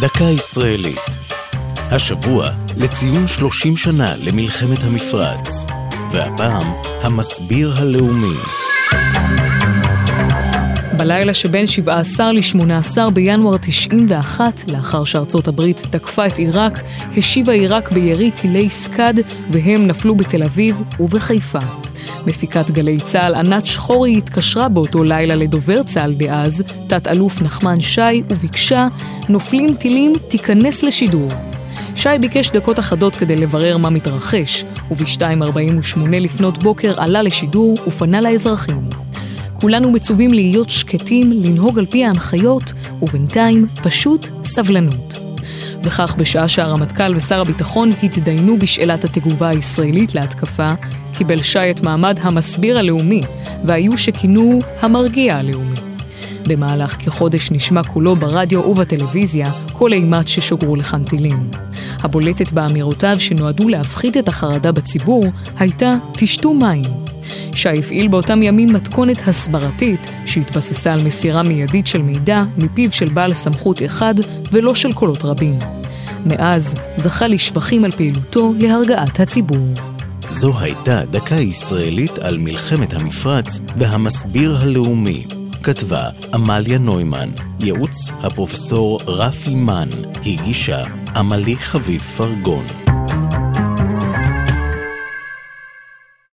דקה ישראלית. השבוע לציון 30 שנה למלחמת המפרץ, והפעם המסביר הלאומי. בלילה שבין 17 ל-18 בינואר 91, לאחר שארצות הברית תקפה את עיראק, השיבה עיראק בירי טילי סקאד, והם נפלו בתל אביב ובחיפה. מפיקת גלי צה"ל ענת שחורי התקשרה באותו לילה לדובר צה"ל דאז, תת-אלוף נחמן שי, וביקשה, נופלים טילים, תיכנס לשידור. שי ביקש דקות אחדות כדי לברר מה מתרחש, וב-2.48 לפנות בוקר עלה לשידור ופנה לאזרחים. כולנו מצווים להיות שקטים, לנהוג על פי ההנחיות, ובינתיים פשוט סבלנות. וכך בשעה שהרמטכ"ל ושר הביטחון התדיינו בשאלת התגובה הישראלית להתקפה, קיבל שי את מעמד המסביר הלאומי, והיו שכינו המרגיע הלאומי. במהלך כחודש נשמע קולו ברדיו ובטלוויזיה כל אימת ששוגרו לכאן טילים. הבולטת באמירותיו שנועדו להפחית את החרדה בציבור הייתה תשתו מים. שי הפעיל באותם ימים מתכונת הסברתית שהתבססה על מסירה מיידית של מידע מפיו של בעל סמכות אחד ולא של קולות רבים. מאז זכה לשבחים על פעילותו להרגעת הציבור. זו הייתה דקה ישראלית על מלחמת המפרץ והמסביר הלאומי. כתבה עמליה נוימן, ייעוץ הפרופסור רפי מן, הגישה עמלי חביב פרגון.